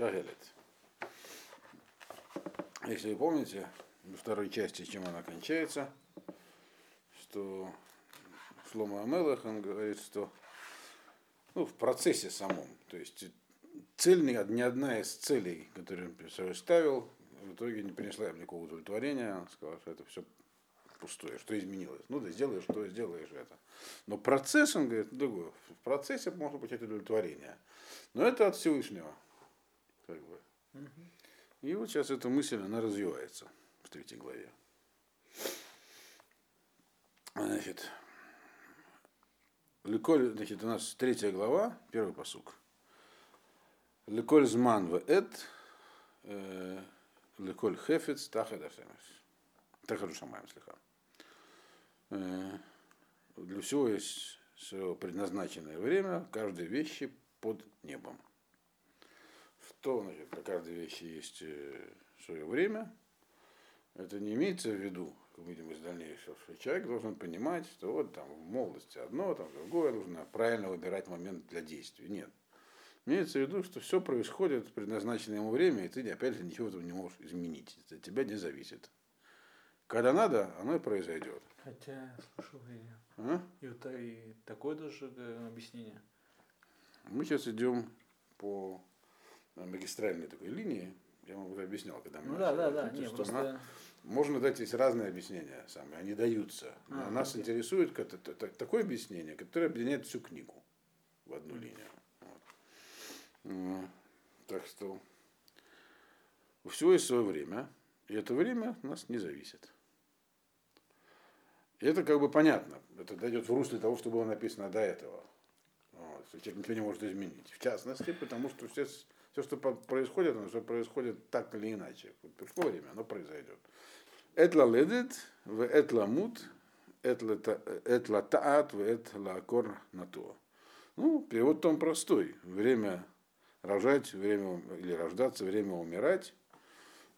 Кагелет. Если вы помните, во второй части, чем она кончается, что Шлома Амелах, он говорит, что ну, в процессе самом, то есть цель, ни одна из целей, которые он ставил, в итоге не принесла им никакого удовлетворения. Он сказал, что это все пустое, что изменилось. Ну да сделаешь, что сделаешь это. Но процесс, он говорит, другой. В процессе можно получать удовлетворение. Но это от Всевышнего. И вот сейчас эта мысль, она развивается в третьей главе. Значит, Леколь, значит, у нас третья глава, первый посук. Леколь зман в эт, э, леколь хефец, тахед ашемеш. Тахаду шамаем слегка. Э, для всего есть предназначенное время, каждой вещи под небом. Что значит, для каждой вещи есть э, свое время? Это не имеется в виду, как видим из дальнейшего, что человек должен понимать, что вот там в молодости одно, там другое, нужно правильно выбирать момент для действий. Нет. Имеется в виду, что все происходит в предназначенное ему время, и ты опять же ничего этого не можешь изменить. Это от тебя не зависит. Когда надо, оно и произойдет. Хотя, слушай, А? и, вот, и такое даже э, объяснение. Мы сейчас идем по магистральной такой линии. Я вам уже объяснял, когда мы Ну да, да, да. Не, что просто... она- можно дать здесь разные объяснения сами, они даются. Но А, нас окей. интересует такое объяснение, которое объединяет всю книгу в одну линию. Вот. Так что у всего есть свое время, и это время от нас не зависит. И это как бы понятно. Это дойдет в русле того, что было написано до этого. Вот, человек ничего не может изменить. В частности, потому что все, все что происходит, оно все происходит так или иначе. Вот пришло время, оно произойдет. Этла ледит, в этла мут, этла таат, в этла кор на то. Ну, перевод там простой. Время рожать, время или рождаться, время умирать,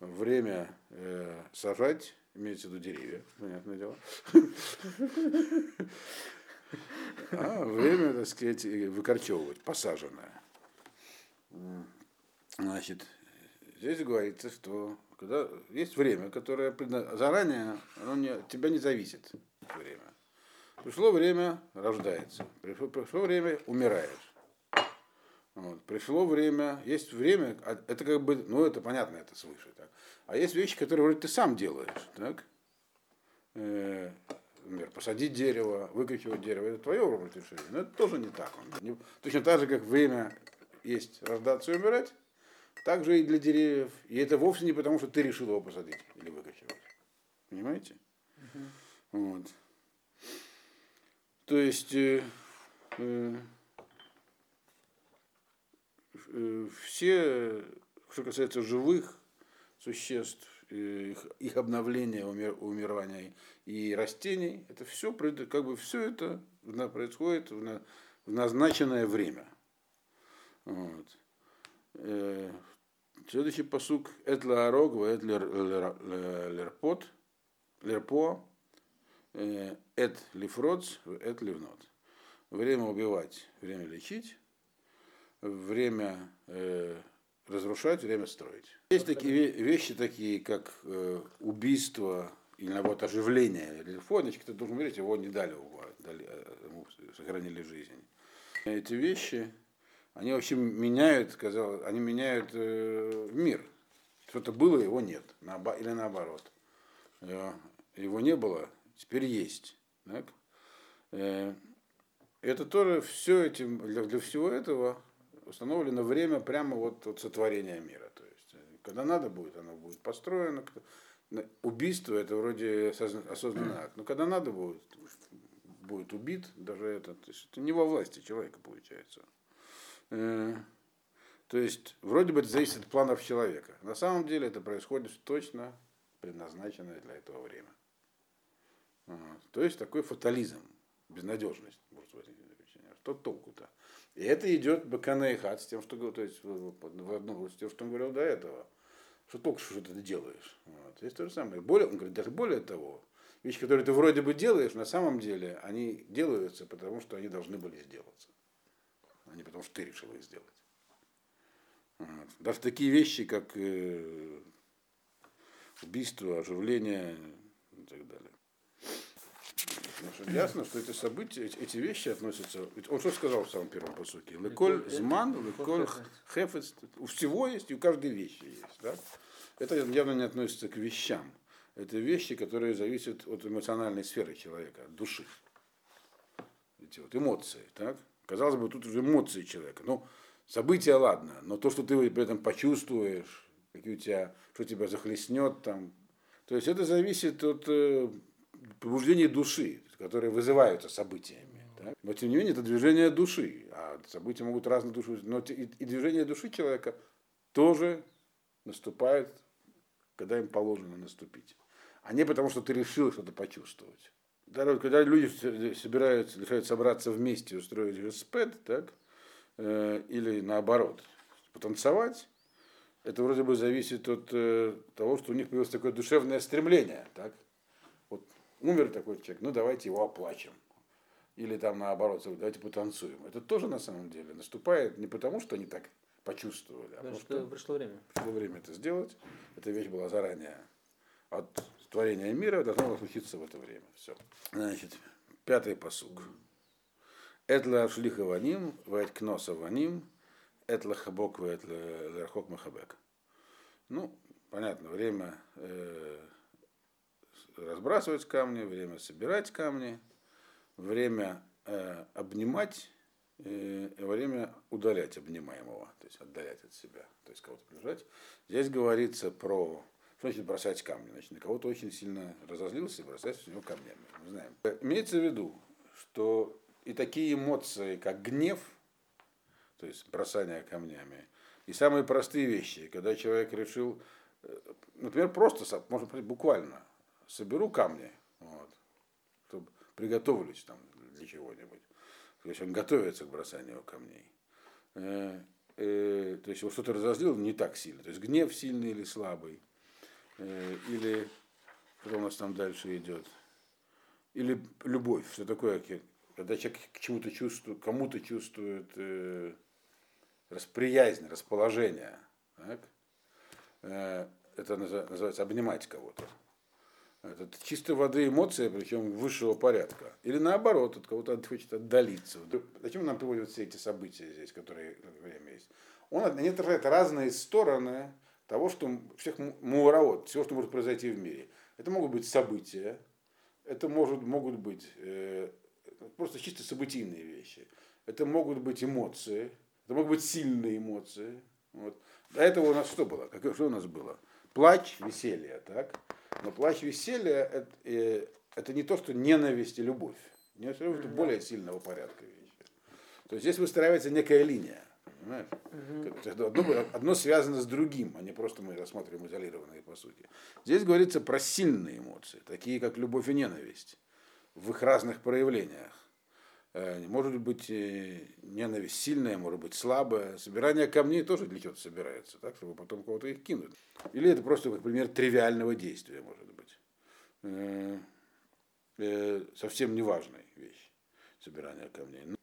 время э, сажать, имеется в виду деревья, понятное дело. А время, так сказать, выкорчевывать, посаженное. Значит, здесь говорится, что когда есть время, которое заранее оно не, от тебя не зависит. Время. Пришло время, рождается. Пришло, пришло время, умираешь. Вот. Пришло время, есть время, а это как бы, ну это понятно, это свыше. Так. А есть вещи, которые вроде ты сам делаешь. Так? Э, например, посадить дерево, выкачивать дерево, это твое вроде решение. Но это тоже не так. Не- точно так же, как время есть рождаться и умирать, так же и для деревьев. И это вовсе не потому, что ты решил его посадить или выкачивать. Понимаете? Вот. То есть э, э, э, все, что касается живых существ, э, их, их обновления, умир- умирания и растений, это все как бы все это происходит в, на- в назначенное время. Вот. Следующий посук Этла Арог, Эт Лерпот, Лерпо, э, Эт Лифроц, Эт Ливнот. Время убивать, время лечить, время э, разрушать, время строить. Есть такие ве- вещи, такие как э, убийство или наоборот оживление. Значит, кто должен умереть, его не дали дали, э, ему сохранили жизнь. Эти вещи, они вообще меняют, сказал, они меняют э, мир. Что-то было, его нет. Или наоборот. Э, его не было, теперь есть. Так? Э, это тоже все этим, для, для всего этого установлено время прямо вот от сотворения мира. То есть, э, когда надо будет, оно будет построено. Убийство это вроде осозна- осознанный акт. Но когда надо будет, будет убит, даже это, то есть это не во власти человека получается. Э, То есть, вроде бы это зависит от планов человека. На самом деле это происходит точно предназначенное для этого время. Вот. То есть такой фатализм, безнадежность, может возникнуть. Что толку-то? И это идет Бакана и Хат с тем, что то есть в, одном с тем, что он говорил до этого. Что толку, что ты делаешь? Вот. Есть то же самое. Более, он говорит, даже более того, вещи, которые ты вроде бы делаешь, на самом деле они делаются, потому что они должны были сделаться а не потому что ты решил их сделать. Вот. Даже такие вещи, как э, убийство, оживление и так далее. Что ясно, что эти события, эти- вещи относятся. Он что сказал в самом первом посуке? Леколь зман, леколь хефец. У всего есть, и у каждой вещи есть. Да? Это явно не относится к вещам. Это вещи, которые зависят от эмоциональной сферы человека, от души. Эти вот эмоции. Так? Казалось бы, тут уже эмоции человека. Ну, события, ладно, но то, что ты при этом почувствуешь, какие у тебя, что тебя захлестнет там. То есть это зависит от э, побуждений души, которые вызываются событиями. так? Но тем не менее это движение души, а события могут разные души. Но и, и движение души человека тоже наступает, когда им положено наступить. А не потому, что ты решил что-то почувствовать. Вот когда люди с- собираются, решают собраться вместе и устроить велосипед, так, э, или наоборот, потанцевать, это вроде бы зависит от э, того, что у них появилось такое душевное стремление. Так? Вот умер такой человек, ну давайте его оплачем. Или там наоборот, давайте потанцуем. Это тоже на самом деле наступает не потому, что они так почувствовали, а Потому потому что что пришло время. пришло время это сделать. Эта вещь была заранее от творения мира, должна была случиться в это время. Все. Значит, пятый посуг. Этла шлиха ваним, вайт кноса ваним, этла хабок, вайт лерхок махабек. Ну, понятно, время э, разбрасывать камни, время собирать камни, время э, обнимать, э, время удалять обнимаемого, то есть отдалять от себя, то есть кого-то приближать. Здесь говорится про, что значит бросать камни, значит, на кого-то очень сильно разозлился и бросать в него камнями, мы знаем. Имеется в виду, что и такие эмоции, как гнев, то есть бросание камнями, и самые простые вещи, когда человек решил, э, например, просто, можно сказать, буквально, соберу камни, вот, чтобы приготовлюсь там для чего-нибудь. То есть он готовится к бросанию камней. Э, э, то есть его что-то разозлило не так сильно. То есть гнев сильный или слабый. Э, или что у нас там дальше идет. Или любовь. Что такое, когда человек к чему-то чувствует, кому-то чувствует э, расприязнь, расположение. Так? Э, это называется обнимать кого-то. Это чистой воды эмоция, причем высшего порядка. Или наоборот, от кого-то хочет отдалиться. Зачем нам приводят все эти события здесь, которые время есть? Он они отражает разные стороны того, что всех муараот, всего, что может произойти в мире. Это могут быть события, это может, могут быть э, просто чисто событийные вещи. Это могут быть эмоции, это могут быть сильные эмоции. Вот. До этого у нас что было? Как, что у нас было? Плач, веселье, так? Но плач, веселье это, э, это не то, что ненависть и любовь. Ненависть и любовь это более сильного порядка вещи. То есть здесь выстраивается некая линия. Понимаешь? Есть Одно, одно связано с другим, а не просто мы рассматриваем изолированные по сути. Здесь говорится про сильные эмоции, такие как любовь и ненависть, в их разных проявлениях. Э, Может быть э, ненависть сильная, может быть слабая. Собирание камней тоже для чего-то собирается, так, чтобы потом кого-то их кинуть. Или это просто, как пример, тривиального действия, может быть. Э, Совсем неважная вещь, собирание камней.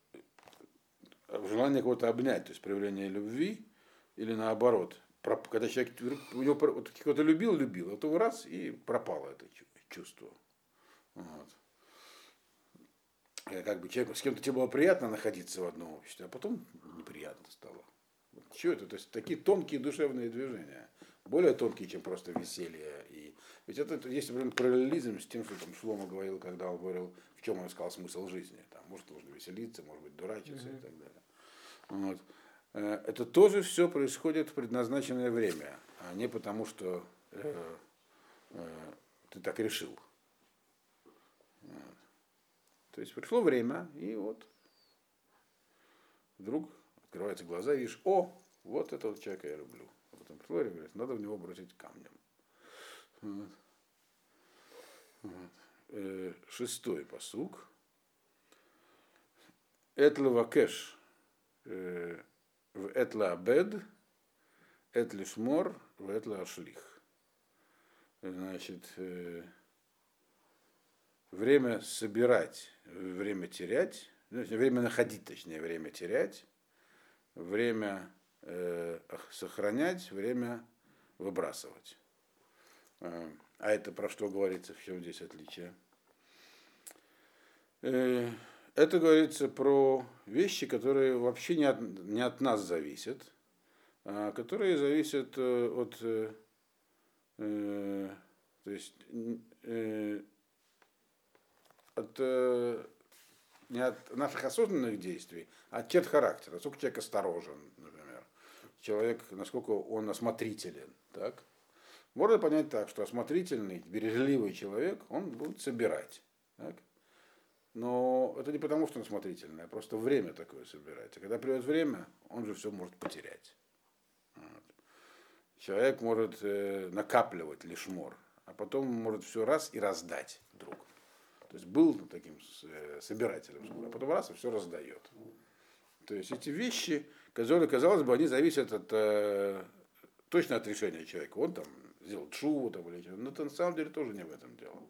Желание кого-то обнять, то есть проявление любви, или наоборот, когда человек у него вот кого-то любил, любил, а то раз и пропало это чу- чувство. Вот. Э, Как бы человеку, с кем-то тебе было приятно находиться в одном обществе, а потом неприятно стало. Вот Чего это? То есть такие тонкие душевные движения. Более тонкие, чем просто веселье. И... Ведь это, есть, например, параллелизм с тем, что там Шлома говорил, когда он говорил, в чем он искал смысл жизни. Там, может, нужно веселиться, может быть, дурачиться и так далее. Вот. Э, Это тоже все происходит в предназначенное время, а не потому, что э, э, ты так решил. Вот. То есть пришло время, и вот вдруг открываются глаза, и видишь, о, вот этого человека я люблю. А потом пришло время, говорит, надо в него бросить камнем. Вот. Вот. Э, Шестой посук. Этлевакеш в Этла Абед, Этли Шмор, в Этла Ашлих. Значит, э, время собирать, время терять, ну, время находить, точнее, время терять, время э, сохранять, время выбрасывать. Э, а это про что говорится, в чем здесь отличие? Это говорится про вещи, которые вообще не от, не от нас зависят, а которые зависят э, от, э, э, то есть, э, от, э, не от наших осознанных действий, а от черт характера. Насколько человек осторожен, например. Человек, насколько он осмотрителен. Так? Можно понять так, что осмотрительный, бережливый человек, он будет собирать. Так? Но это не потому, что он осмотрительный, а просто время такое собирается. Когда придет время, он же все может потерять. Вот. Человек может э, накапливать лишмор, а потом может все раз и раздать вдруг. То есть был таким э, собирателем, а потом раз и все раздает. То есть эти вещи, которые, казалось бы, они зависят от, э, точно от решения человека. Он там сделал чуву там, или но это на самом деле тоже не в этом дело.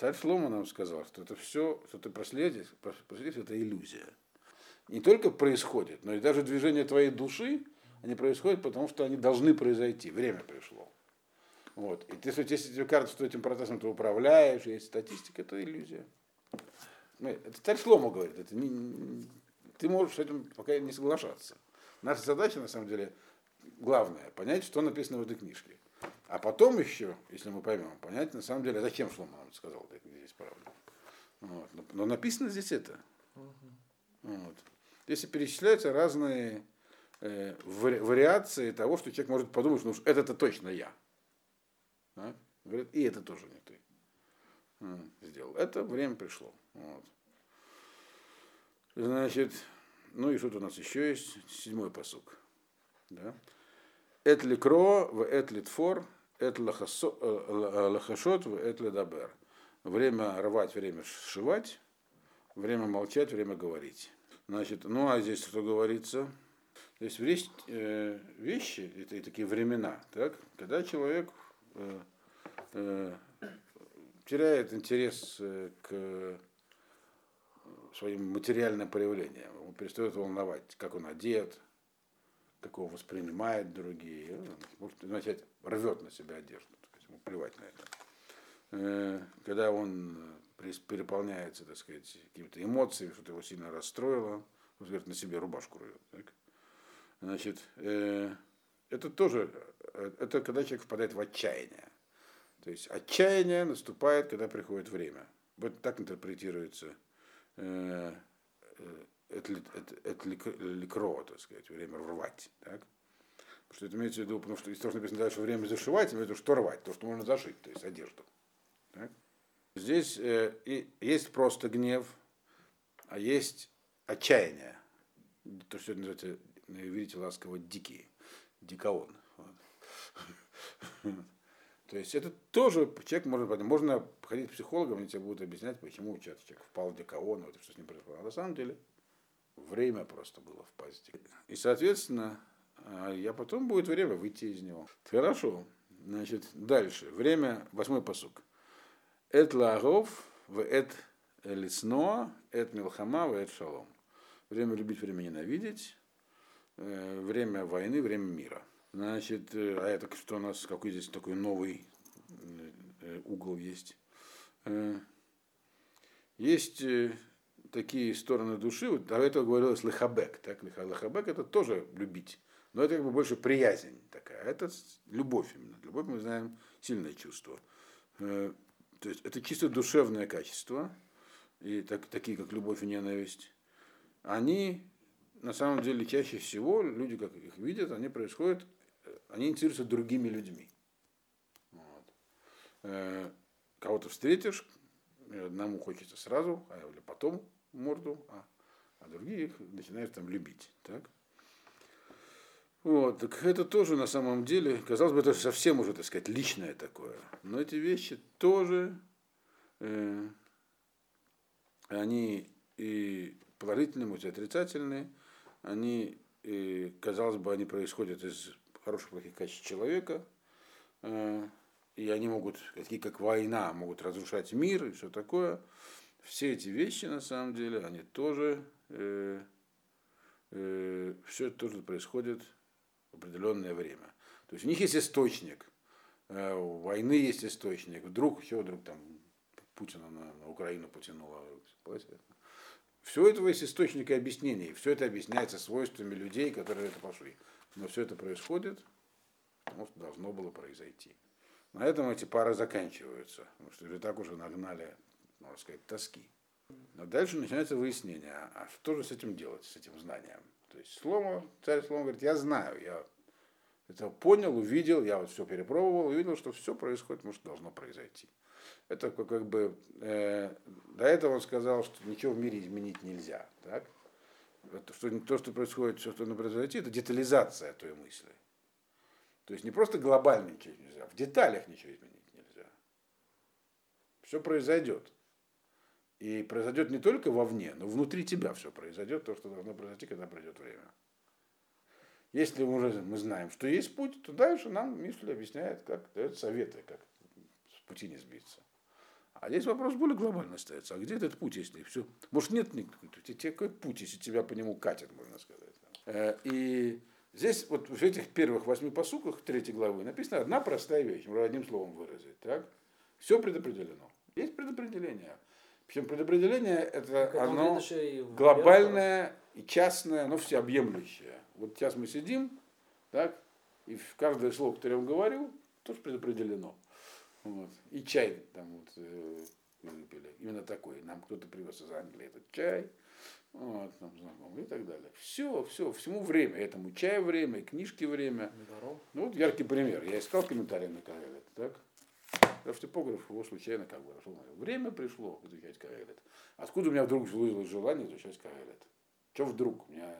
Царь Шлома нам сказал, что это все, что ты проследишь, проследишь, это иллюзия. Не только происходит, но и даже движение твоей души, они происходят, потому что они должны произойти. Время пришло. Вот. И ты, если тебе кажется, что этим процессом ты управляешь, есть статистика, это иллюзия. Это царь Шлома говорит, это не, ты можешь с этим пока не соглашаться. Наша задача, на самом деле, главная, понять, что написано в этой книжке. А потом еще, если мы поймем, понять, на самом деле, зачем Шлома нам сказал, где здесь правда. Вот. Но написано здесь это. Вот. Здесь перечисляются разные э, вариации того, что человек может подумать, ну это-то точно я. А? Говорит, и это тоже не ты сделал. Это время пришло. Вот. Значит, ну и что-то у нас еще есть. Седьмой посук. Да? Эт ликро, в эт литфор, эт лахашот, в эт ледабер. Время рвать, время сшивать, время молчать, время говорить. Значит, ну а здесь что говорится? Здесь вещь, э, вещи, это и такие времена, так, когда человек э, э, теряет интерес э, к своим материальным проявлениям. Он перестает волновать, как он одет, как его воспринимают другие. Может начать рвет на себя одежду, ему плевать на это. Э, когда он переполняется, так сказать, какими-то эмоциями, что-то его сильно расстроило, он говорит, на себе рубашку рвет. Так? Значит, э, это тоже, это когда человек впадает в отчаяние. То есть отчаяние наступает, когда приходит время. Вот так интерпретируется э, это, это, это ликро, так сказать, время рвать. Так? Потому что это имеется в виду, потому что из того, что написано дальше, время зашивать, имеется в виду, что рвать, то, что можно зашить, то есть одежду. Так? Здесь э, и есть просто гнев, а есть отчаяние. То, что называется, видите, ласково дикий, дикаон. То есть это тоже человек может Можно ходить к психологам, они тебе будут объяснять, почему человек впал в дикаон, вот, что с ним произошло. А на самом деле время просто было впасть. И, соответственно, а, я потом будет время выйти из него. Хорошо. Значит, дальше. Время, восьмой посук. Эт лагов, в эт лесно, эт милхама, в эт шалом. Время любить, время ненавидеть, э, время войны, время мира. Значит, э, а это что у нас, какой здесь такой новый э, угол есть? Есть такие стороны души, вот до этого говорилось лихабек, так, лихабек это тоже любить, но это как бы больше приязнь такая, это любовь именно, любовь мы знаем сильное чувство, э, то есть это чисто душевное качество, и так, такие как любовь и ненависть, они на самом деле чаще всего, люди как их видят, они происходят, э, они интересуются другими людьми. Вот. Э, кого-то встретишь, одному хочется сразу, а или потом морду, а, а другие их начинают там любить. Так? Вот, так это тоже на самом деле, казалось бы, это совсем уже, так сказать, личное такое. Но эти вещи тоже, э, они и положительные, и отрицательные, они, и, казалось бы, они происходят из хороших плохих качеств человека, э, и они могут, такие как война, могут разрушать мир и все такое все эти вещи, на самом деле, они тоже, э, э, все это тоже происходит в определенное время. То есть у них есть источник, э, у войны есть источник, вдруг еще вдруг там Путина на, на Украину потянуло. Все этого есть источник и объяснений. Все это объясняется свойствами людей, которые это пошли. Но все это происходит, потому что должно было произойти. На этом эти пары заканчиваются, потому что и так уже нагнали, можно сказать, тоски. Но дальше начинается выяснение, а что же с этим делать, с этим знанием? То есть Слома, царь Слома говорит, я знаю, я это понял, увидел, я вот все перепробовал, увидел, что все происходит, может, должно произойти. Это как, как бы, э, до этого он сказал, что ничего в мире изменить нельзя. Так? Это, что, то, что происходит, все, что должно произойти, это детализация той мысли. То есть не просто глобально ничего нельзя, в деталях ничего изменить нельзя. Все произойдет. И произойдет не только вовне, но внутри тебя все произойдет, то, что должно произойти, когда придет время. Если мы уже мы знаем, что есть путь, то дальше нам Мишель объясняет, как дает советы, как с пути не сбиться. А здесь вопрос более глобально остается. А где этот путь, если все? Может, нет никакой, какой путь, если тебя по нему катят, можно сказать. Э, и здесь вот в этих первых восьми посуках третьей главы написана одна простая вещь, можно одним словом выразить. Так? Все предопределено. Есть предопределение. Причем предопределение это оно глобальное и частное, но всеобъемлющее. Вот сейчас мы сидим, так, и в каждое слово, которое я вам говорю, тоже предопределено. Вот. И чай там вот э, выпили. Именно такой. Нам кто-то привез из Англии этот чай. Вот, нам знакомый и так далее. Все, все, всему время. Этому чаю время, и книжке время. Ну вот яркий пример. Я искал комментарий на Кавелет, так? Потому что типограф его случайно как бы нашел. Время пришло изучать Кавелет. Откуда у меня вдруг вызвалось желание изучать Кавелет? Что вдруг? У меня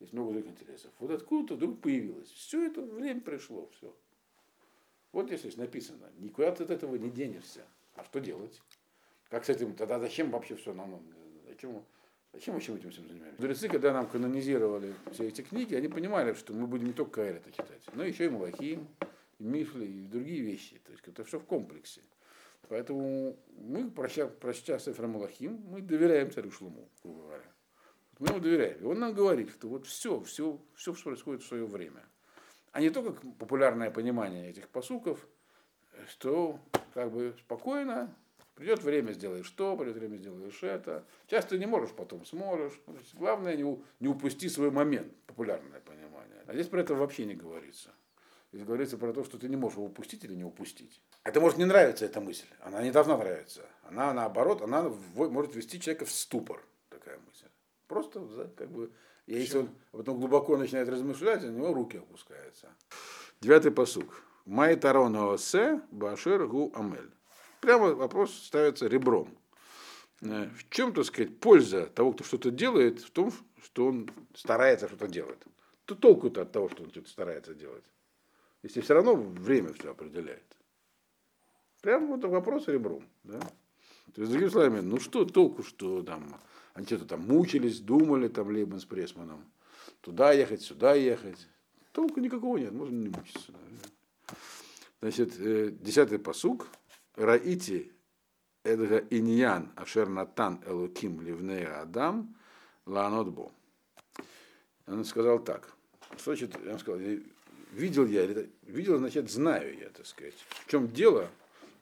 есть много других интересов. Вот откуда-то вдруг появилось. Все это время пришло, все. Вот здесь написано. Никуда ты от этого не денешься. А что делать? Как с этим? Тогда зачем вообще все нам? Зачем, зачем вообще этим всем занимаемся? Мудрецы, когда нам канонизировали все эти книги, они понимали, что мы будем не только Каэль читать, но еще и Малахим, и Мифли, и другие вещи. То есть это все в комплексе. Поэтому мы, проща, прочтя Сефра Малахим, мы доверяем царю Шлуму, грубо говоря. Мы ему доверяем. И он нам говорит, что вот все, все, все происходит в свое время. А не только популярное понимание этих посуков, что как бы спокойно, придет время, сделаешь что, придет время, сделаешь это. Часто не можешь, потом сможешь. Главное, не, не упусти свой момент, популярное понимание. А здесь про это вообще не говорится. Здесь говорится про то, что ты не можешь его упустить или не упустить. Это может не нравиться, эта мысль. Она не должна нравиться. Она, наоборот, она может ввести человека в ступор, такая мысль. Просто, как бы, и если он потом глубоко начинает размышлять, у него руки опускаются. Девятый посук. Май тароно се башер гу амель. Прямо вопрос ставится ребром. Э, в чем, так сказать, польза того, кто что-то делает, в том, что он старается что-то делать. То толку-то от того, что он что-то старается делать. Если все равно время все определяет. Прямо вот вопрос ребром. Да? То есть, другими словами, ну что толку, что там они что-то там мучились, думали, там Лейбан с Пресманом. Туда ехать, сюда ехать. Толку никакого нет, можно не мучиться. Значит, э, десятый посук. Раити Эдга Иньян Ашер Натан Элуким Ливнея Адам Ланотбо. Он сказал так. Значит, он сказал, видел я, видел, значит, знаю я, так сказать. В чем дело,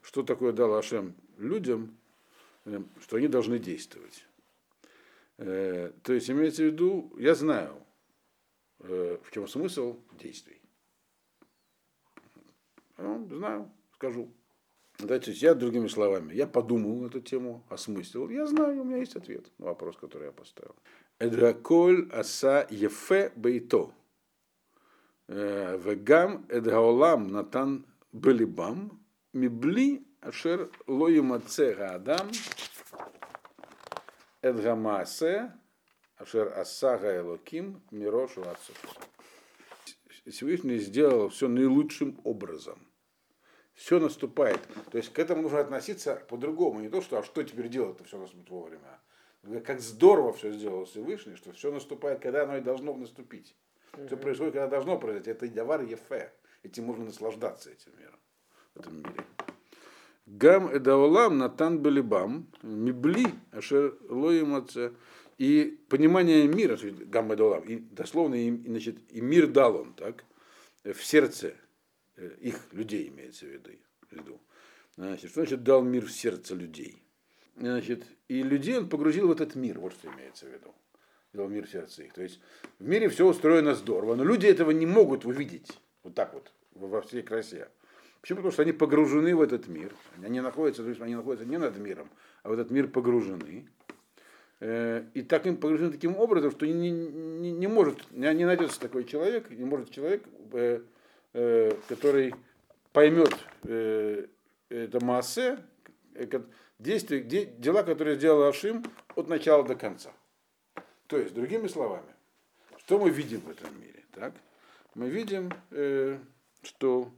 что такое дал Ашем людям, э, что они должны действовать. Э, то есть имеется в виду, я знаю, э, в чем смысл действий. Ну, знаю, скажу. Да, то есть я, другими словами, я подумал эту тему, осмыслил. Я знаю, у меня есть ответ на вопрос, который я поставил. Эдраколь аса ефе бейто. Э, вегам эдгаолам натан белибам мибли ашер лоимацега адам Эдгамасе, Ашер Асага Элоким, Мирошу Ацу. Всевышний сделал все наилучшим образом. Все наступает. То есть к этому нужно относиться по-другому. Не то, что а что теперь делать, то все наступит вовремя. Как здорово все сделал Всевышний, что все наступает, когда оно и должно наступить. Все происходит, когда должно произойти. Это Явар Ефе. Этим можно наслаждаться этим миром, в этом мире. Гам эдаолам натан белибам, мибли ашер лоимаца. И понимание мира, гам эдаолам, и дословно, и, значит, и мир дал он, так? в сердце их людей имеется в виду. В виду. Значит, что значит дал мир в сердце людей? Значит, и людей он погрузил в этот мир, вот что имеется в виду. Дал мир в сердце их. То есть в мире все устроено здорово, но люди этого не могут увидеть вот так вот, во всей красе. Почему? Потому что они погружены в этот мир. Они находятся, то есть они находятся не над миром, а в этот мир погружены. Э, и так им погружены таким образом, что не, не, не может, не найдется такой человек, не может человек, э, э, который поймет это массе, действия, дела, которые сделал Ашим от начала до конца. То есть, другими словами, что мы видим в этом мире? Так? Мы видим, что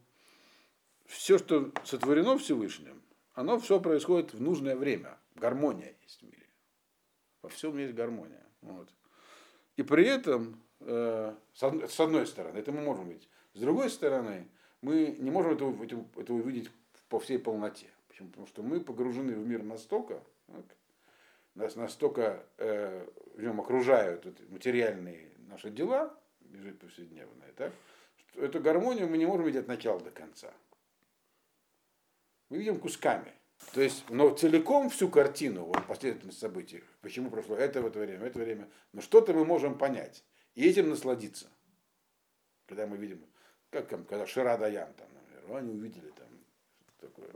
все, что сотворено Всевышним, оно все происходит в нужное время. Гармония есть в мире. Во всем есть гармония. Вот. И при этом, э, с одной стороны, это мы можем видеть. С другой стороны, мы не можем это, это, это увидеть по всей полноте. Почему? Потому что мы погружены в мир настолько, так, нас настолько э, в нем окружают материальные наши дела, жизнь повседневная, так, что эту гармонию мы не можем видеть от начала до конца мы видим кусками. То есть, но целиком всю картину, вот последовательность событий, почему прошло это в это время, это время, но что-то мы можем понять и этим насладиться. Когда мы видим, как там, когда Шира Даян, там, например, они увидели там такое.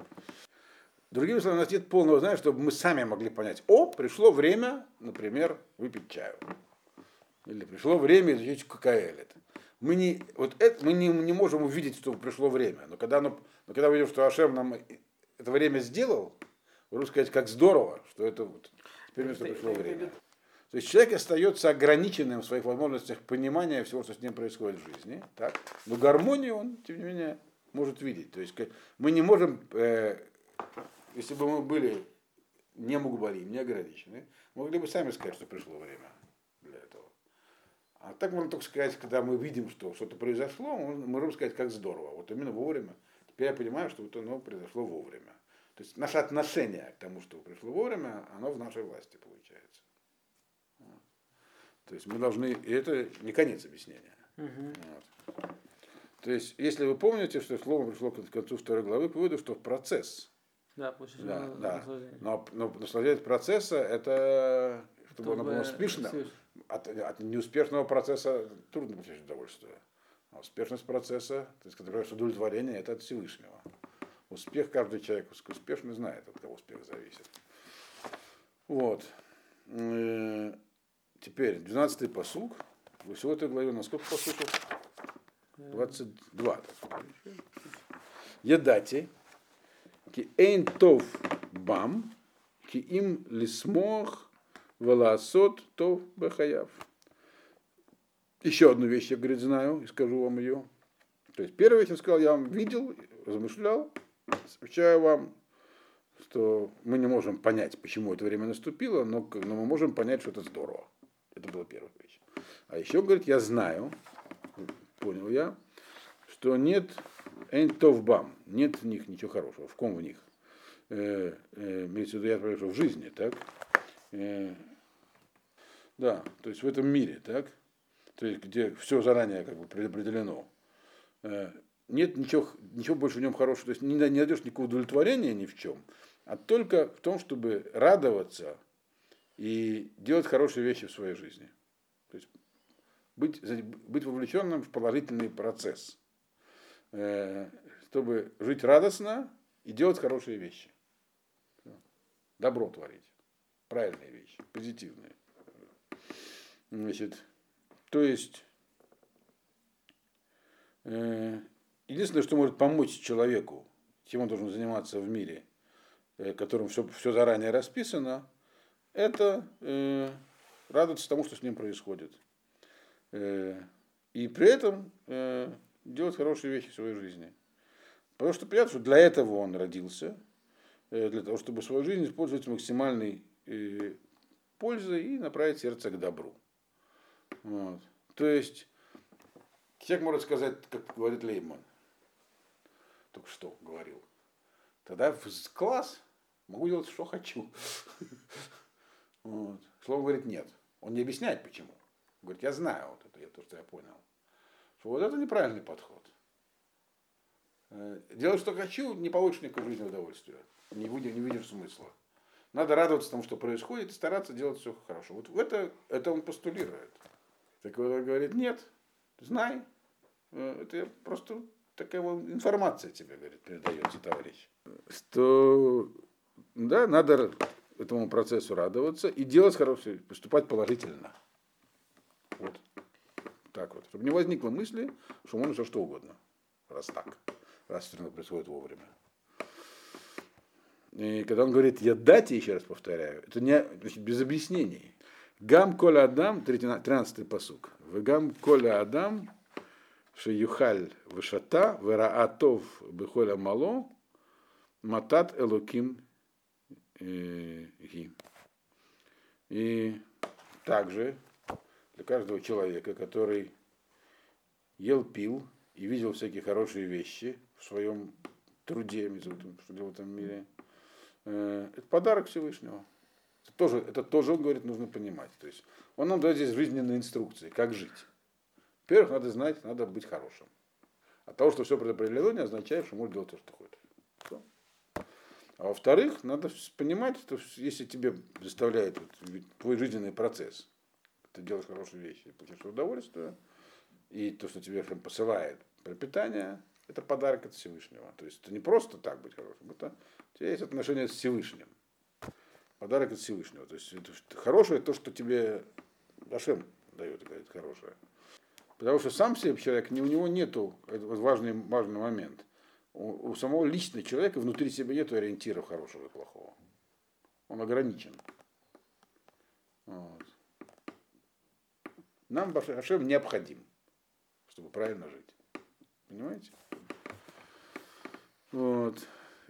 Другими словами, у нас нет полного знания, чтобы мы сами могли понять, о, пришло время, например, выпить чаю. Или пришло время изучить это. Мы, не, вот это, мы не, не можем увидеть, что пришло время. Но когда, оно, но когда мы видим, что Ашем нам это время сделал, можно сказать, как здорово, что это вот, теперь что пришло время. То есть человек остается ограниченным в своих возможностях понимания всего, что с ним происходит в жизни. Так? Но гармонию он, тем не менее, может видеть. То есть мы не можем, э, если бы мы были не мугбарим, не ограничены, могли бы сами сказать, что пришло время. А так можно только сказать, когда мы видим, что что-то произошло, мы можем сказать, как здорово. Вот именно вовремя. Теперь я понимаю, что вот оно произошло вовремя. То есть наше отношение к тому, что пришло вовремя, оно в нашей власти получается. То есть мы должны, и это не конец объяснения. Угу. Вот. То есть, если вы помните, что слово пришло к концу второй главы, к выводу, что процесс. Да, после да, да. Но, но наслаждение процесса это чтобы, чтобы оно было успешно от, от неуспешного процесса трудно получить удовольствие. А успешность процесса, то есть, когда удовлетворение, это от Всевышнего. Успех каждый человек успешный знает, от кого успех зависит. Вот. Э, теперь, 12-й посуг. Вы всего этой главе на сколько посуков? 22. Едати. Ки эйн тов бам. Ки им лисмох Валасот то бахаяв. Еще одну вещь я, говорит, знаю и скажу вам ее. То есть первая вещь я сказал, я вам видел, размышлял, сообщаю вам, что мы не можем понять, почему это время наступило, но, но мы можем понять, что это здорово. Это была первая вещь. А еще, говорит, я знаю, понял я, что нет энтовбам, нет в них ничего хорошего. В ком в них? Э, э, имеется в виду, я спрашиваю, в жизни, так? Э, да, то есть в этом мире, так? То есть где все заранее как бы предопределено. Э, нет ничего, ничего больше в нем хорошего, то есть не, не найдешь никакого удовлетворения ни в чем, а только в том, чтобы радоваться и делать хорошие вещи в своей жизни. То есть быть, быть вовлеченным в положительный процесс, чтобы жить радостно и делать хорошие вещи. Добро творить, правильные вещи, позитивные. Значит, то есть, э, единственное, что может помочь человеку, чем он должен заниматься в мире, э, которым все, все заранее расписано, это э, радоваться тому, что с ним происходит. Э, и при этом э, делать хорошие вещи в своей жизни. Потому что понятно, что для этого он родился, э, для того, чтобы свою жизнь использовать максимальной э, пользой и направить сердце к добру. Вот. То есть человек может сказать, как говорит Лейман, только что говорил. Тогда в класс могу делать, что хочу. Вот. Слово говорит нет. Он не объясняет почему. Говорит, я знаю вот это, то, что я понял. Вот это неправильный подход. Э, Делать, что хочу, не получишь никакого жизненного удовольствия. Не, будешь, не видишь смысла. Надо радоваться тому, что происходит, и стараться делать все хорошо. Вот это, это он постулирует. Так он говорит, нет, знай, э, это просто такая вот информация тебе, говорит, передается товарищ. Что, да, надо этому процессу радоваться и делать хорошее, поступать положительно. Так вот. Чтобы не возникло мысли, что можно все что угодно. Раз так. Раз все равно происходит вовремя. И когда он говорит «я дать», еще раз повторяю, это не, значит, без объяснений. Гам коля адам, 13-й посук. В гам коля адам, шеюхаль вышата, вераатов бехоля мало, матат элуким ги. И также для каждого человека, который ел, пил и видел всякие хорошие вещи в своем труде, что делал в этом мире, э, это подарок Всевышнего. Это тоже, это тоже, он говорит, нужно понимать. То есть он нам дает здесь жизненные инструкции, как жить. Во-первых, надо знать, надо быть хорошим. А того, что все предопределено, не означает, что можно делать то, что хочешь. А во-вторых, надо понимать, что если тебе заставляет вот, твой жизненный процесс, ты делаешь хорошие вещи, получаешь удовольствие, и то, что тебе посылает пропитание, это подарок от Всевышнего. То есть это не просто так быть хорошим, это у тебя есть отношение с Всевышним. Подарок от Всевышнего. То есть это хорошее то, что тебе Ашем дает, говорит, хорошее. Потому что сам себе человек, у него нету, это важный, важный момент, у, у самого личного человека внутри себя нет ориентиров хорошего и плохого. Он ограничен. Вот. Нам Хашем необходим, чтобы правильно жить. Понимаете? Вот.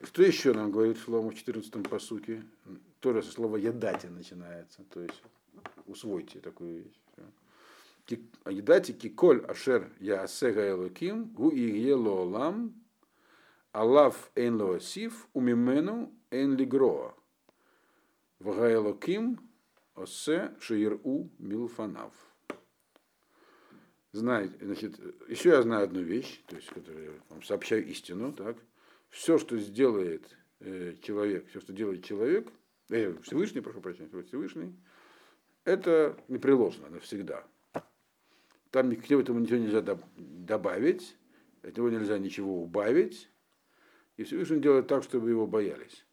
Что еще нам говорит Шлому в 14 посуке? Тоже со слова «ядати» начинается. То есть усвойте такую вещь. Ядати киколь ашер я асега элоким гу и лам алав эн лоасиф умимену эн лигроа. Вагаэлоким осе шииру милфанав знаете, значит, еще я знаю одну вещь, то есть, которую я вам сообщаю истину, так. Все, что сделает э, человек, все, что делает человек, э, Всевышний, прошу прощения, Всевышний, это непреложно навсегда. Там к этому ничего нельзя добавить, от него нельзя ничего убавить, и Всевышний делает так, чтобы его боялись.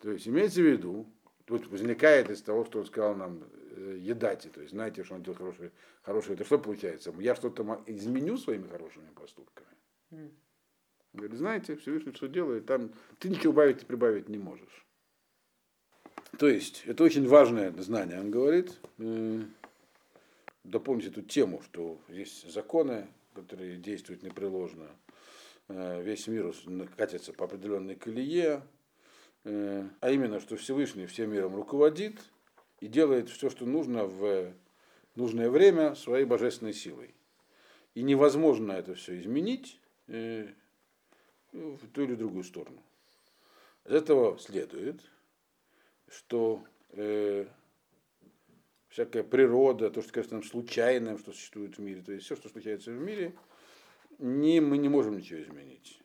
То есть имеется в виду, тут возникает из того, что он сказал нам, Э, едате, то есть знаете, что он делает хорошее, хорошее, это что получается? Я что-то изменю своими хорошими поступками. Mm. Говорит, знаете, Всевышний что делает, там ты ничего убавить и прибавить не можешь. То есть, это очень важное знание, он говорит. Э, дополнить эту тему, что есть законы, которые действуют непреложно. Э, весь мир катится по определенной колее, а именно, что Всевышний всем миром руководит, и делает все, что нужно в нужное время своей божественной силой. И невозможно это все изменить э, в ту или другую сторону. Из этого следует, что э, всякая природа, то, что кажется нам случайным, что существует в мире, то есть все, что случается в мире, не, мы не можем ничего изменить.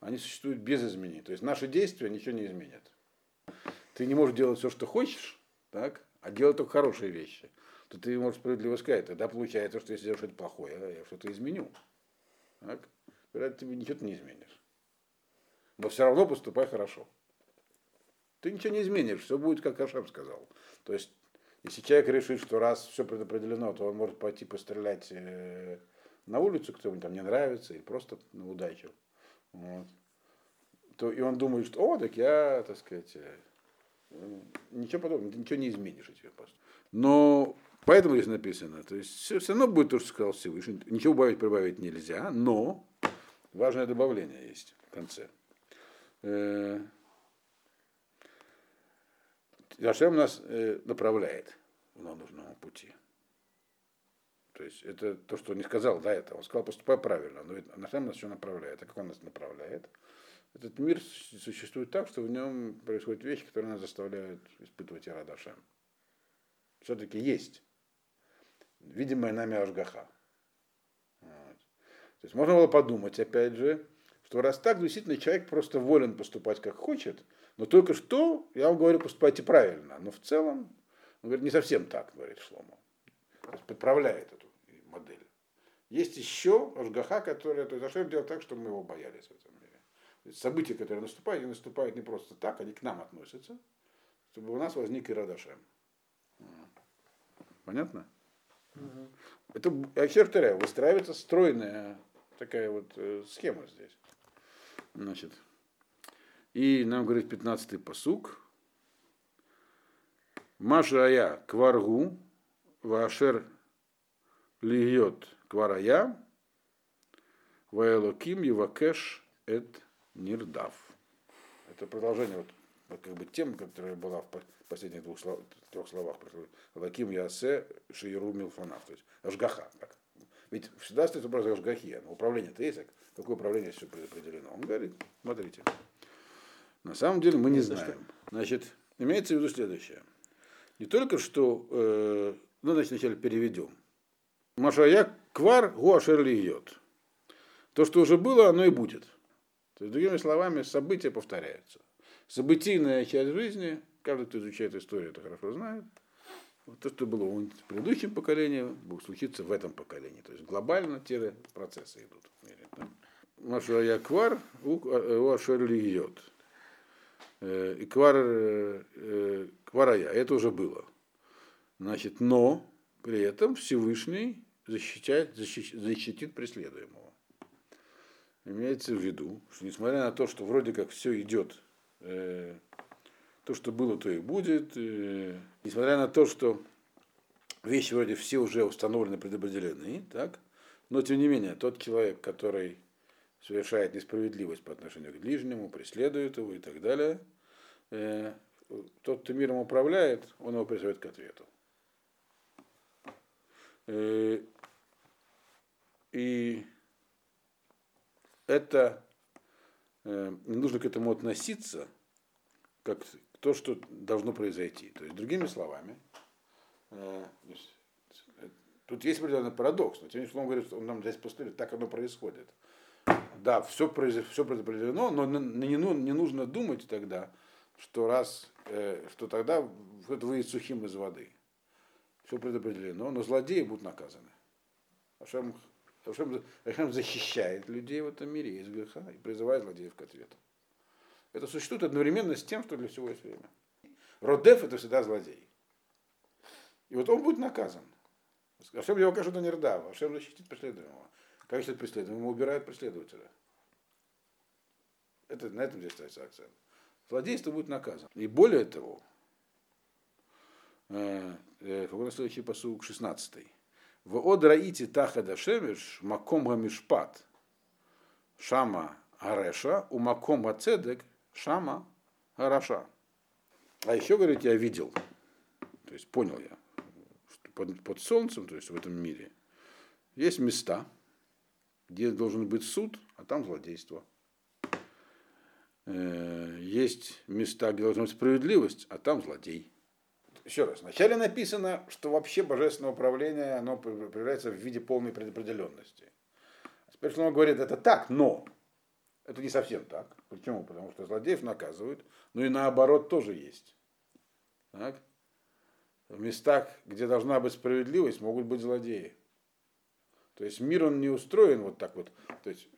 Они существуют без изменений. То есть наши действия ничего не изменят. Ты не можешь делать все, что хочешь, так, а делать только хорошие вещи, то ты можешь справедливо сказать, тогда получается, что если делаешь что-то плохое, я что-то изменю. Так? Тогда ты ничего не изменишь. Но все равно поступай хорошо. Ты ничего не изменишь, все будет, как Ашем сказал. То есть, если человек решит, что раз все предопределено, то он может пойти пострелять э, на улицу, кто ему там не нравится, или просто на удачу. Вот. То, и он думает, что, о, так я, так сказать, э, Ничего подобного, ты ничего не изменишь этих поступков. Но поэтому здесь написано, то есть все, все равно будет то, что сказал Всевышний. Ничего убавить, прибавить нельзя, но важное добавление есть в конце. Э, Ашем нас э, направляет на нужном пути. То есть это то, что он не сказал до этого. Он сказал, поступай правильно, но Ашем нас все направляет. А как он нас направляет? Этот мир существует так, что в нем происходят вещи, которые нас заставляют испытывать Ирадашем. Все-таки есть видимая нами Ашгаха. Вот. То есть можно было подумать, опять же, что раз так, действительно человек просто волен поступать как хочет, но только что, я вам говорю, поступайте правильно. Но в целом, он говорит, не совсем так, говорит есть подправляет эту модель. Есть еще Ашгаха, который, то есть Ашем делает так, чтобы мы его боялись. То есть события, которые наступают, они наступают не просто так, они к нам относятся, чтобы у нас возник Ирадашем. Понятно? Угу. Это Ахер выстраивается стройная такая вот э, схема здесь. Значит, и нам говорит 15-й посук. Машая кваргу, вашер льет кварая, ваэлоким евакеш эт нирдав. Это продолжение вот, как бы тем, которая была в последних двух слов, трех словах. Лаким ясе шиеру милфанав. То есть ажгаха. Так. Ведь всегда стоит образ ажгахи. Управление-то есть, какое управление все предопределено. Он говорит, смотрите, на самом деле мы не знаем. Значит, имеется в виду следующее. Не только что, э, ну, значит, вначале переведем. Машая квар гуашерли идет. То, что уже было, оно и будет. То есть, другими словами, события повторяются. Событийная часть жизни, каждый, кто изучает историю, это хорошо знает. Вот то, что было в предыдущем поколении, будет случиться в этом поколении. То есть глобально те процессы идут в мире. Да? Машая квар гуашерли идет. Э, и квар, э, э, кварая, это уже было. Значит, но при этом Всевышний защищает, защитит преследуемого. Имеется в виду, что несмотря на то, что вроде как все идет, э, то, что было, то и будет, э, несмотря на то, что вещи вроде все уже установлены, предопределены, так, но тем не менее, тот человек, который совершает несправедливость по отношению к ближнему, преследует его и так далее, э, тот, кто миром управляет, он его призывает к ответу. Э, и это э, не нужно к этому относиться как то, что должно произойти. То есть, другими словами, э, тут есть определенный парадокс, но тем не менее, он говорит, что он нам здесь поступит, так оно происходит да, все, все предопределено, но не, не нужно думать тогда, что раз, э, что тогда это выйдет сухим из воды. Все предопределено, но злодеи будут наказаны. Ашем, Ашем, Ашем защищает людей в этом мире из греха и призывает злодеев к ответу. Это существует одновременно с тем, что для всего есть время. Родев это всегда злодей. И вот он будет наказан. Ашем его, конечно, не рдав, Ашем защитит преследуемого. Как считать преследуемого? Убирают преследователя. Это, на этом здесь ставится акцент. Злодейство будет наказано. И более того, э, э, следующий посуг 16. В одраите тахада шемеш маком гамишпат шама гареша у маком гацедек шама гараша. А еще, говорит, я видел, то есть понял я, что под, под солнцем, то есть в этом мире, есть места, где должен быть суд, а там злодейство. Э, есть места, где должна быть справедливость, а там злодей. Еще раз, вначале написано, что вообще божественное управление оно проявляется в виде полной предопределенности. Теперь он говорит, это так, но это не совсем так. Почему? Потому что злодеев наказывают, но и наоборот тоже есть. Так? В местах, где должна быть справедливость, могут быть злодеи. То есть мир он не устроен вот так вот. То есть,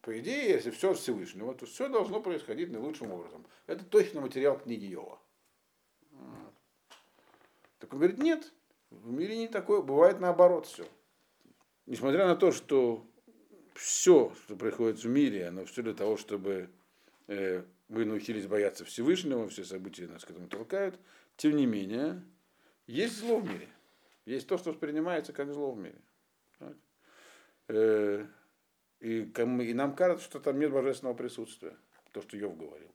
по идее, если все Всевышнего, то все должно происходить наилучшим образом. Это точно материал книги Йова. Так он говорит, нет, в мире не такое, бывает наоборот все. Несмотря на то, что все, что происходит в мире, оно все для того, чтобы э, вы научились бояться Всевышнего, все события нас к этому толкают, тем не менее, есть зло в мире. Есть то, что воспринимается как зло в мире. Э, и, и нам кажется, что там нет божественного присутствия. То, что Йов говорил.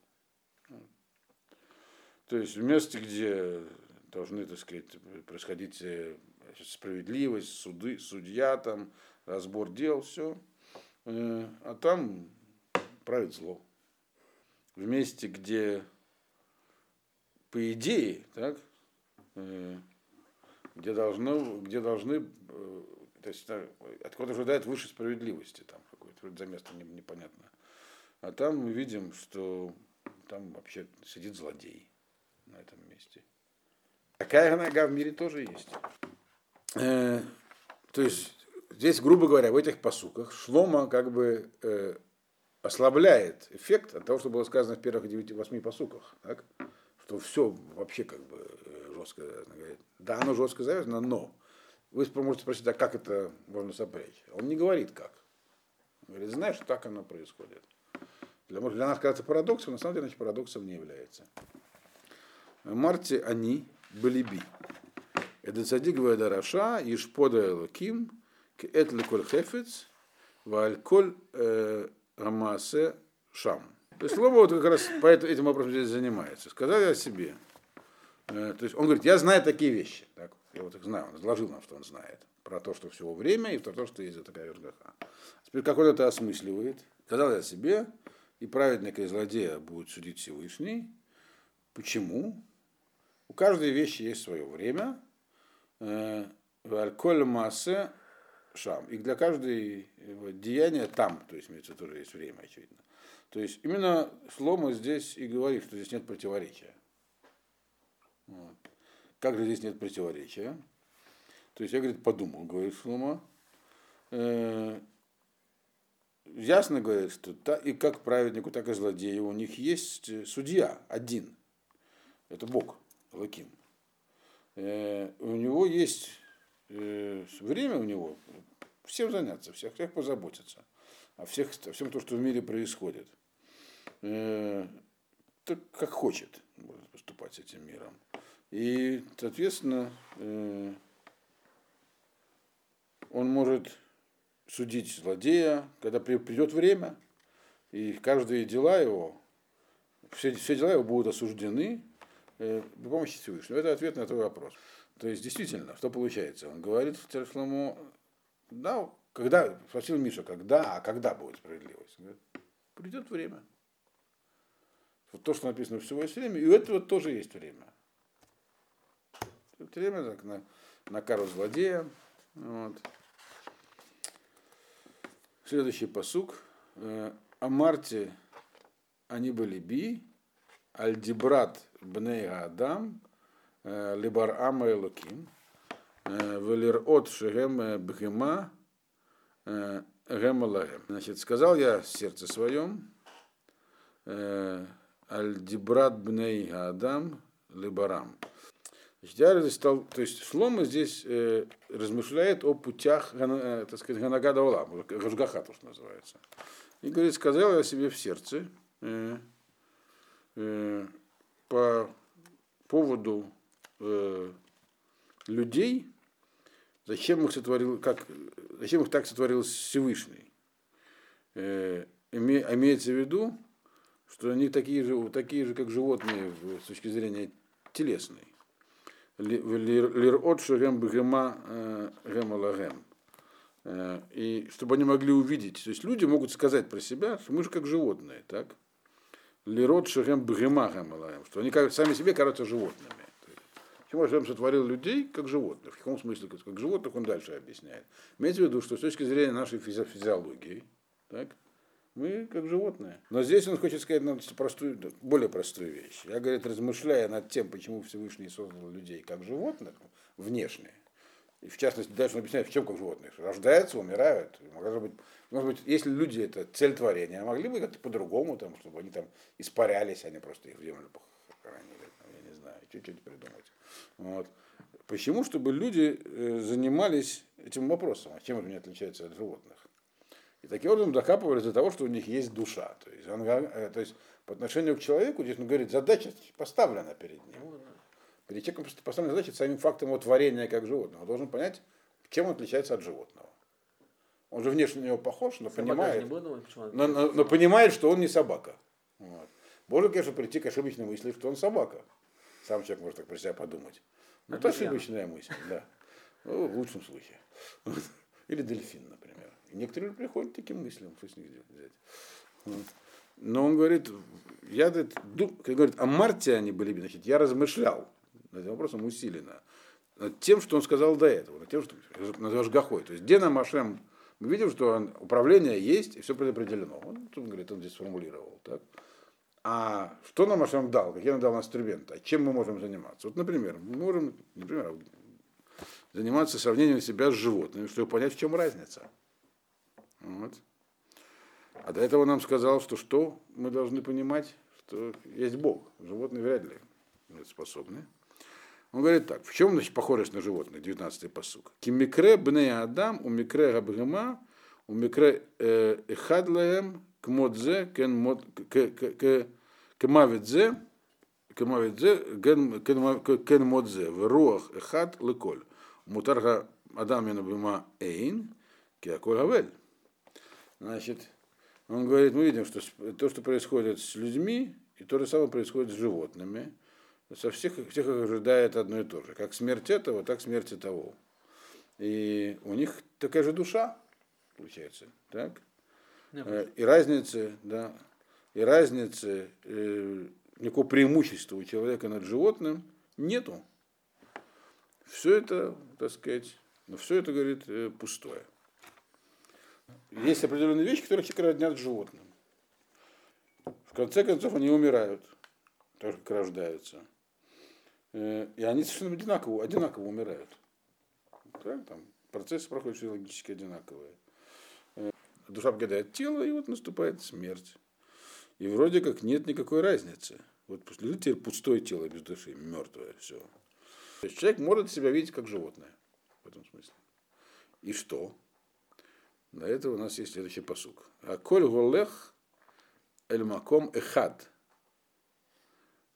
То есть в месте, где должны, так сказать, происходить э, справедливость, суды, судья, там, разбор дел, все. Э, а там правит зло. В месте, где, по идее, так, где, должно, где должны То есть э, откуда ожидает выше справедливости, там какое-то за место непонятно. А там мы видим, что там вообще сидит злодей на этом месте. Такая нога в мире тоже есть. Э, то есть здесь, грубо говоря, в этих посуках Шлома как бы э, ослабляет эффект от того, что было сказано в первых 9-8 посуках. Так? Что все вообще как бы э, жестко говорит. Да, оно жестко завязано, но вы можете спросить, а как это можно сопрячь? Он не говорит как. Он говорит, знаешь, так оно происходит. Для, для нас кажется парадоксом, на самом деле значит, парадоксом не является. Марти они были би. Это цадик Раша, Ишпода Элоким, Кет Леколь Хефец, Вальколь Рамасе Шам. То есть слово вот как раз по этим вопросам здесь занимается. Сказали о себе. Э, то есть он говорит, я знаю такие вещи. Так, я вот их знаю, он изложил нам, что он знает. Про то, что всего время, и про то, что есть такая вергаха. Теперь как он это осмысливает? Сказал я себе, и праведника и злодея будет судить Всевышний. Почему? У каждой вещи есть свое время. Э, Альколь массе шам. И для каждой деяния там, то есть имеется тоже есть время, очевидно. То есть именно Шлома здесь и говорит, что здесь нет противоречия. Вот. Как же здесь нет противоречия? То есть я, говорит, подумал, говорит Шлома. Э, ясно говорит, что и как праведнику, так и злодею у них есть э, судья один. Это Бог, Лаким. Э, у него есть э, время у него всем заняться, всех, всех позаботиться. О, всех, о всем то, что в мире происходит. Э, так как хочет может поступать с этим миром. И, соответственно, он может судить злодея, когда придет время, и каждые дела его, все, все дела его будут осуждены э, при помощи Всевышнего. Это ответ на твой вопрос. То есть, действительно, что получается? Он говорит Шлому, да, когда, спросил Миша, когда, а когда будет справедливость? Он говорит, придет время. Вот то, что написано всего есть время, и у этого тоже есть время. Это время так, на, на кару злодея. Вот. Следующий посук. Э, Амарте они были би, альдибрат бней Адам, либар ама элоким, э, велир от шегем бхема, гемалагем. Значит, сказал я сердце своем, альдибрат бней Адам, либарам. Значит, я стал, то есть Шлома здесь э, размышляет о путях, э, так сказать, Ганагада Олам, Гашгаха, то, что называется. И говорит, сказал я себе в сердце э, по поводу э, людей, зачем их сотворил, как, зачем их так сотворил Всевышний. Э, име, имеется в виду, что они такие же, такие же, как животные с точки зрения телесной лирот шерем бгема гемалагем. И чтобы они могли увидеть, то есть люди могут сказать про себя, что мы же как животные, так? Лирот шерем бгема гемалагем, что они сами себе кажутся животными. Почему Ашем сотворил людей как животных? В каком смысле как животных он дальше объясняет. Имеется в виду, что с точки зрения нашей физиологии, так, мы как животные. Но здесь он хочет сказать нам простую, более простую вещь. Я, говорит, размышляя над тем, почему Всевышний создал людей как животных, внешне, в частности, дальше он объясняет, в чем как животные. Рождаются, умирают. Может быть, может быть, если люди это цель творения, могли бы как-то по-другому, там, чтобы они там испарялись, они просто их в землю похоронили, я не знаю, чуть-чуть придумать. Вот. Почему? Чтобы люди э, занимались этим вопросом, а чем они отличаются от животных. И таким образом докапывались до того, что у них есть душа. То есть, он, э, то есть по отношению к человеку, здесь он говорит, задача поставлена перед ним. Ну перед человеком поставлена задача самим фактом его творения как животного. Он должен понять, чем он отличается от животного. Он же внешне на него похож, но понимает, думать, но, но, но понимает, что он не собака. Вот. Можно, конечно, прийти к ошибочной мысли, что он собака. Сам человек может так про себя подумать. Но это ошибочная мысль, да. Ну, в лучшем случае. Или дельфин, например. И некоторые приходят к таким мыслям, что с них взять. Вот. Но он говорит, я говорит, говорит, о Марте они были, значит, я размышлял над этим вопросом усиленно. над тем, что он сказал до этого, над тем, что назовешь Гахой. То есть где нам мы видим, что он, управление есть, и все предопределено. Он, он говорит, он здесь сформулировал. Так? А что нам Машем дал? Какие он дал инструменты? А чем мы можем заниматься? Вот, например, мы можем, например, заниматься сравнением себя с животными, чтобы понять, в чем разница. Вот. А до этого нам сказал, что что мы должны понимать, что есть Бог. Животные вряд ли способны. Он говорит так, в чем значит, похожесть на животных, 19-й посук. Кимикре бне адам, у микре габгема, у микре э, эхадлаем, к модзе, кен мод, к мавидзе, к мавидзе, кен модзе, в руах эхад леколь. Мутарга адам янабима эйн, киаколь гавель. Значит, он говорит, мы видим, что то, что происходит с людьми, и то же самое происходит с животными со всех, всех ожидает одно и то же. Как смерть этого, так смерть того. И у них такая же душа, получается. Так? Yeah. И разницы, да, и разницы, э, никакого преимущества у человека над животным нету. Все это, так сказать, но все это, говорит, э, пустое. Есть определенные вещи, которые человек роднят животным. В конце концов, они умирают, как рождаются. Э, и они совершенно одинаково, одинаково умирают. Так, там, процессы проходят физиологически одинаковые. Э, душа покидает тело, и вот наступает смерть. И вроде как нет никакой разницы. Вот лежит теперь пустое тело без души, мертвое, все. То есть человек может себя видеть как животное в этом смысле. И что? Для этого у нас есть следующий посук. А коль голех эль маком эхад.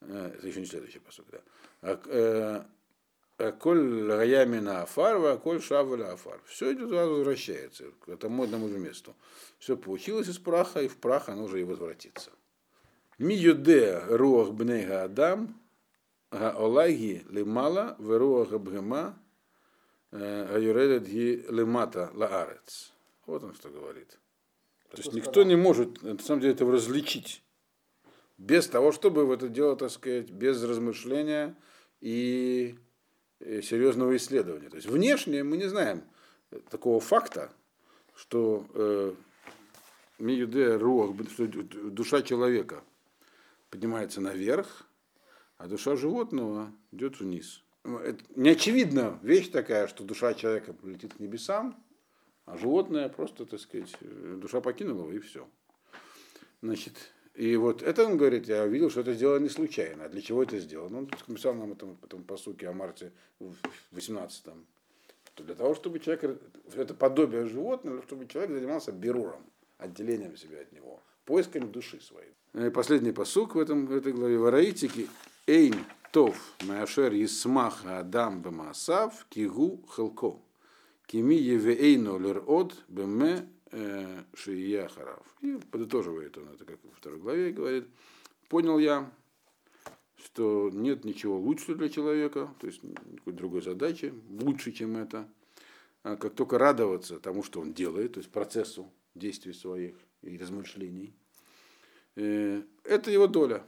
Э, это еще не следующий посук, да. Э, э, коль раямина афар, коль шаваля афар. Все идет возвращается к этому одному же месту. Все получилось из праха, и в прах оно уже и возвратится. Ми юде руах бнега адам, гаолаги лимала, веруах бгема, гаюредет ги лимата лаарец. Вот он что говорит. То есть никто не может, на самом деле, этого различить. Без того, чтобы в это дело, так сказать, без размышления, и э, серьезного исследования. То есть внешне мы не знаем такого факта, что э, что душа человека поднимается наверх, а душа животного идет вниз. Это не очевидна вещь такая, что душа человека полетит к небесам, а животное просто, так сказать, э, душа покинула его и все. Значит, и вот это он говорит, я увидел, что это сделано не случайно. А для чего это сделано? Он написал нам этом, потом по суке о Марте в 18-м. Для того, чтобы человек, это подобие животного, чтобы человек занимался беруром, отделением себя от него, поиском души своей. И последний посук в, этом, в этой главе. Вараитики эйн тов маашер исмах адам бемасав кигу хелко. Кими евеэйну лер от беме Шия Харав. И подытоживает он это, как во второй главе говорит. Понял я, что нет ничего лучше для человека, то есть никакой другой задачи, лучше, чем это. А как только радоваться тому, что он делает, то есть процессу действий своих и размышлений. Э, это его доля.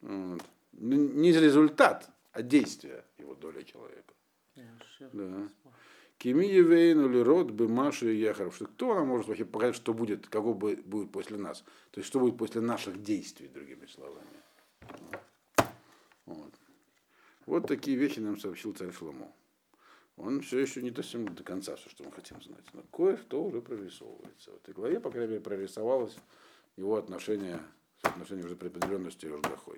Не результат, а действие его доля человека. Да. Кимиевейн или род бы Маши и Яхаров. Что кто нам может вообще показать, что будет, кого будет после нас? То есть, что будет после наших действий, другими словами. Вот. вот такие вещи нам сообщил царь Шломо. Он все еще не достиг до конца все, что мы хотим знать. Но кое-что уже прорисовывается. В этой главе, по крайней мере, прорисовалось его отношение, отношение уже определенности Рожгахой.